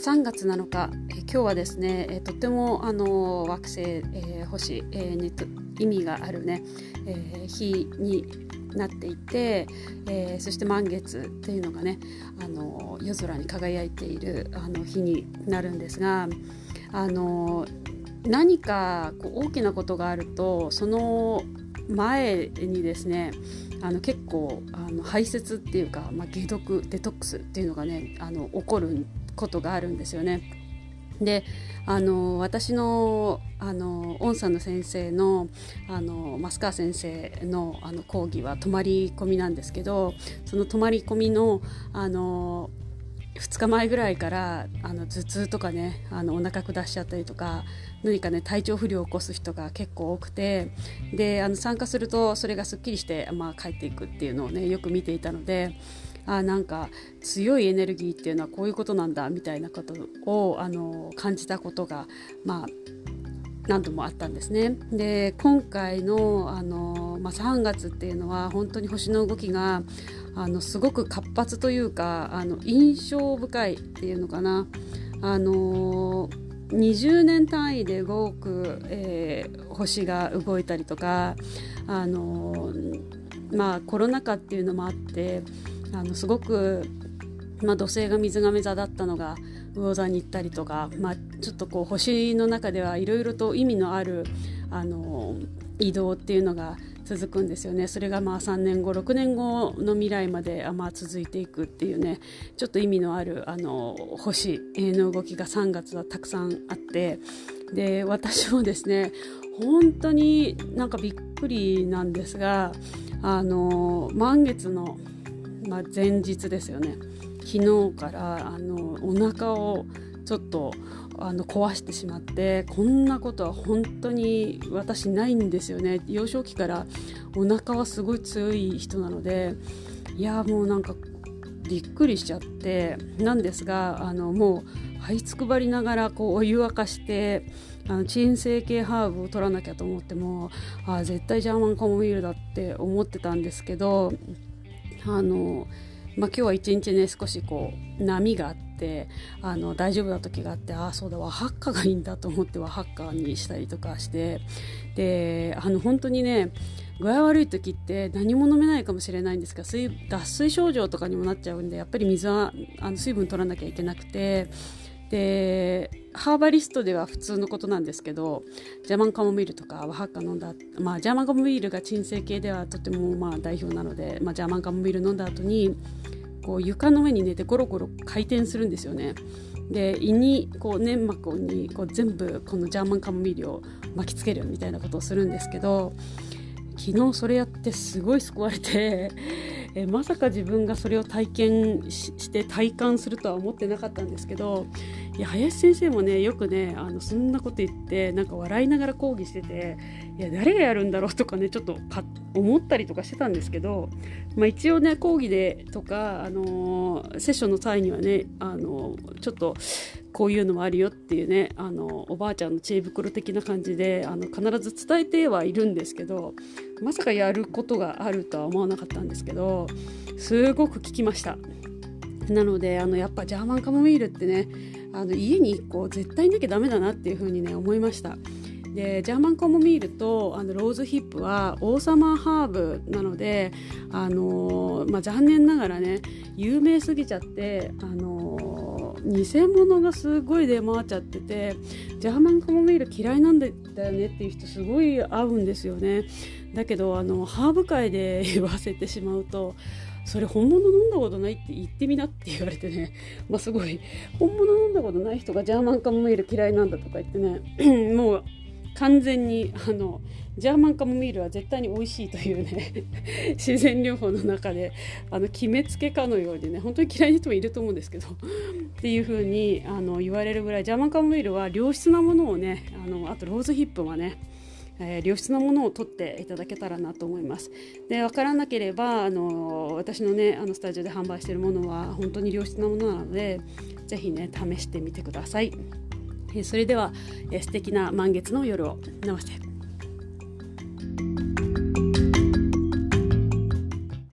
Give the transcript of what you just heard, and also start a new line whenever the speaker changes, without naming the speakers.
3月7日、え今日はですね、えとってもあの惑星、え、星、えー、に意味があるね、えー、日になっていて、えー、そして満月っていうのがねあの夜空に輝いているあの日になるんですがあの何かこう大きなことがあるとその前にですねあの結構あの排泄っていうか、まあ、解毒デトックスっていうのがねあの起こることがあるんですよね。であの私のあのオンさんの先生のあの増川先生のあの講義は泊まり込みなんですけどその泊まり込みのあの2日前ぐらいからあの頭痛とかねあのお腹下しちゃったりとか何かね体調不良を起こす人が結構多くてであの参加するとそれがすっきりして、まあ、帰っていくっていうのをねよく見ていたのであなんか強いエネルギーっていうのはこういうことなんだみたいなことをあの感じたことがまあ何度もあったんですね。で今回のあの、まあ、3月っていうのは本当に星の動きがあのすごく活発というかあの印象深いっていうのかな。あの20年単位で動く、えー、星が動いたりとかあのまあコロナ禍っていうのもあってあのすごく、まあ、土星が水亀座だったのが魚座に行ったりとか、まあ、ちょっとこう星の中ではいろいろと意味のあるあの移動っていうのが続くんですよね。それがまあ3年後6年後の未来までまあ続いていくっていうねちょっと意味のあるあの星の動きが3月はたくさんあってで私もですね本当になんかびっくりなんですがあの満月のまあ、前日ですよね。昨日からあのお腹をちょっとあの壊してしまってこんなことは本当に私ないんですよね。幼少期からお腹はすごい強い人なのでいやもうなんかびっくりしちゃってなんですがあのもう這いつくばりながらこうお湯沸かしてあの鎮静系ハーブを取らなきゃと思ってもあ絶対ジャーマンカモミールだって思ってたんですけどあの、まあ、今日は一日ね少しこう波があってあの大丈夫な時があってああそうだわハッカがいいんだと思ってはハッカーにしたりとかしてであの本当にね具合悪い時って何も飲めないかもしれないんですが水脱水症状とかにもなっちゃうんでやっぱり水はあの水分取らなきゃいけなくてでハーバリストでは普通のことなんですけどジャーマンカモミールとかはハッカ飲んだ、まあ、ジャーマンカモミールが鎮静系ではとてもまあ代表なので、まあ、ジャーマンカモミール飲んだ後にこう床の上に寝てゴロゴロ回転するんですよね。で胃にこう粘膜にこう全部このジャーマンカモミールを巻きつけるみたいなことをするんですけど昨日それやってすごい救われてえまさか自分がそれを体験して体感するとは思ってなかったんですけどいや林先生もねよくねあのそんなこと言ってなんか笑いながら講義してていや誰がやるんだろうとかねちょっとか思ったりとかしてたんですけど、まあ、一応ね講義でとか、あのー、セッションの際にはね、あのー、ちょっとこういうのもあるよっていうねあのおばあちゃんの知恵袋的な感じであの必ず伝えてはいるんですけどまさかやることがあるとは思わなかったんですけどすごく聞きました。なのであのやっぱジャーマンカモミールってねあの家に1個絶対なきゃダメだなっていう風にね思いました。でジャーマンカモミールとあのローズヒップは王様ハーブなので、あの、まあ、残念ながらね有名すぎちゃって、あの、偽物がすごい出回っちゃっててジャーマンカモミール嫌いなんだよねっていう人すごい合うんですよね。だけどあのハーブ界で言わせてしまうとそれ本物飲んだことないって言ってみなって言われてね、まあ、すごい本物飲んだことない人がジャーマンカモミール嫌いなんだとか言ってねもう完全にあのジャーマンカモミールは絶対に美味しいというね 自然療法の中であの決めつけかのようにね本当に嫌いな人もいると思うんですけどっていう風にあに言われるぐらいジャーマンカモミールは良質なものをねあのあとローズヒップはねえー、良質なものを取っていただけたらなと思います。で分からなければあの私のねあのスタジオで販売しているものは本当に良質なものなので是非ね試してみてください。それでは、素敵な満月の夜を。直して